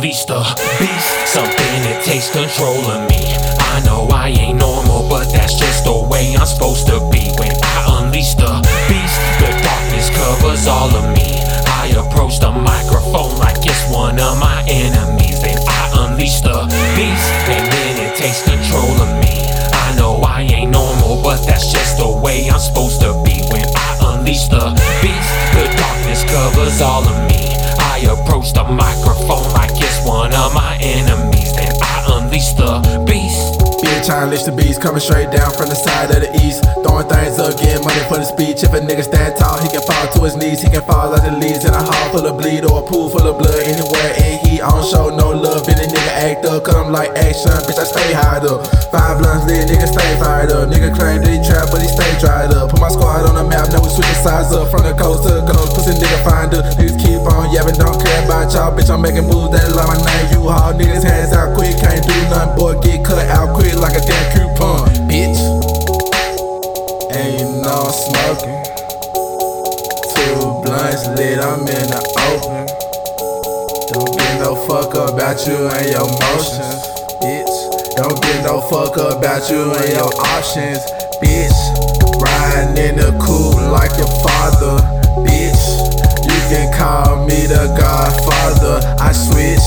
unleash the beast. Something that takes control of me. I know I ain't normal, but that's just the way I'm supposed to be. When I unleash the beast, the darkness covers all of me. I approach the microphone like it's one of my enemies. Then I unleash the beast, and then it takes control of me. I know I ain't normal, but that's just the way I'm supposed to be. When I unleash the beast, the darkness covers all of me. I approach the microphone like it's one of my enemies. and I unleash the beast. I unleash the beast, coming straight down from the side of the east. Throwing things up, getting money for the speech. If a nigga stand tall, he can fall to his knees. He can fall out the leads in a hall full of bleed or a pool full of blood. Anywhere in heat, I don't show no love. Any nigga act up, cause I'm like action. Bitch, I stay high up. Five blunts lit, nigga stay fired up. Nigga claim that he trap, but he stay dried up. Put my squad on the map, now we switching sides up. From the coast to the coast, pussy nigga find up. Niggas keep on yapping, don't care about y'all. Bitch, I'm making moves that like my name. You haul niggas hands out fuck about you and your motions, bitch. Don't give no fuck about you and your options, bitch. Riding in the coupe like your father, bitch. You can call me the Godfather. I switch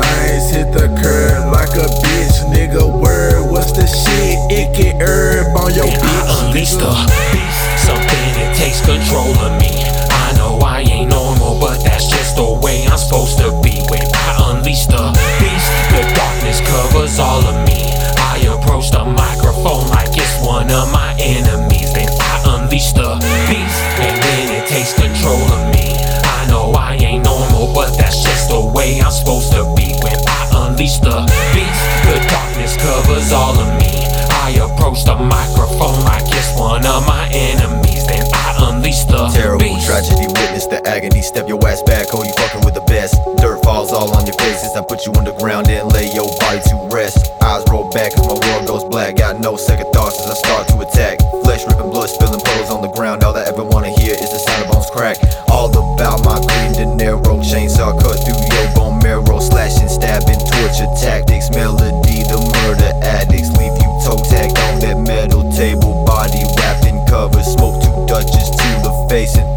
lanes, hit the curb like a bitch, nigga. Word, what's the shit? It get herb on your When I bitch. unleash the microphone like it's one of my tragedy, witness the agony. Step your ass back, oh, you fucking with the best. Dirt falls all on your faces. I put you on the ground and lay your body to rest. Eyes roll back as my world goes black. Got no second thoughts as I start to attack. Flesh ripping, blood spilling, puddles on the ground. All I ever wanna hear is the sound of bones crack. All about my green De Niro. Chainsaw cut through your bone marrow. Slashing, stabbing, torture tactics. Melody, the murder addicts. Leave you toe tagged on that metal table. Body wrapped in covers. Smoke two Dutches to the face and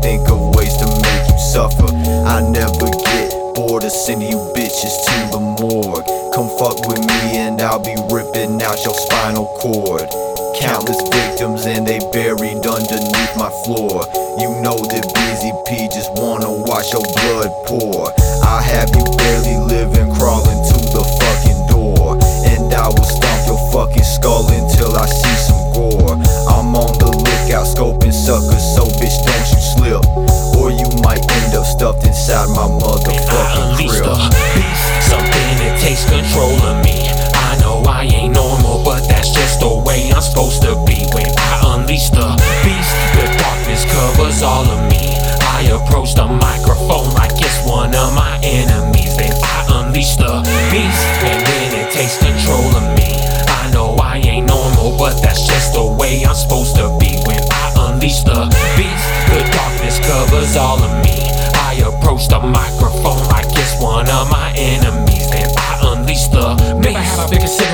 of sending you bitches to the morgue. Come fuck with me and I'll be ripping out your spinal cord. Countless victims and they buried underneath my floor. You know that Busy P just wanna watch your blood pour. I have you barely living, crawling to the fucking door. And I will stomp your fucking skull until I see some gore. I'm on the lookout, scoping suckers, so bitch don't you slip. Or you might end up stuffed inside my I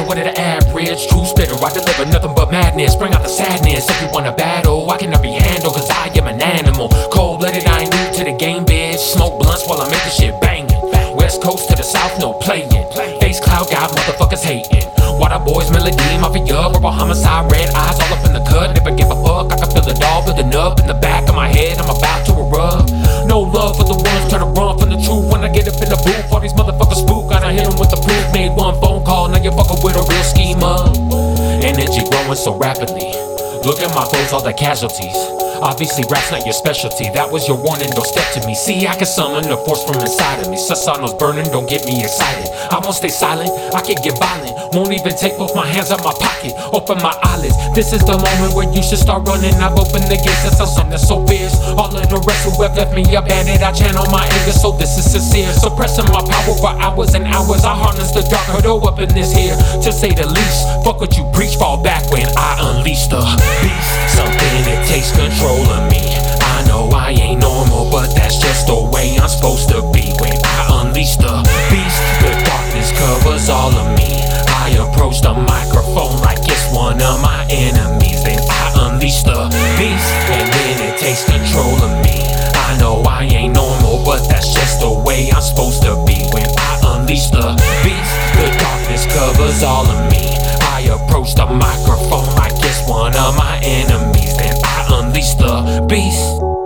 one of the average true spitter. I deliver nothing but madness, bring out the sadness. If you want a battle, I cannot be handled, cause I am an animal. Cold blooded, I ain't new to the game, bitch. Smoke blunts while I make the shit banging. West coast to the south, no playing. Face cloud, got motherfuckers hating. Water boys, melody, mafia, rubber homicide, red eyes all up in the cut. Never give a fuck, I can feel it all growing so rapidly. Look at my clothes, all the casualties. Obviously, rap's not your specialty. That was your warning, don't step to me. See, I can summon the force from inside of me. Susanos burning, don't get me excited. I won't stay silent, I can get violent. Won't even take both my hands out my pocket. Open my eyelids. This is the moment where you should start running. I've opened the gates, that's something so fierce. All of the rest who have left me abandoned, I channel my anger, so this is sincere. Suppressing my power for hours and hours. I harness the dark hurdle up in this here, to say the least. Fuck what you preach, fall back when I unleash the beast. Something that takes control Control of me. I know I ain't normal, but that's just the way I'm supposed to be. When I unleash the beast, the darkness covers all of me. I approach the microphone like it's one of my enemies. Then I unleash the beast, and then it takes control of me. I know I ain't normal, but that's just the way I'm supposed to be. When I unleash the beast, the darkness covers all of me. I approach the microphone like it's one of my enemies. Then unleash the beast.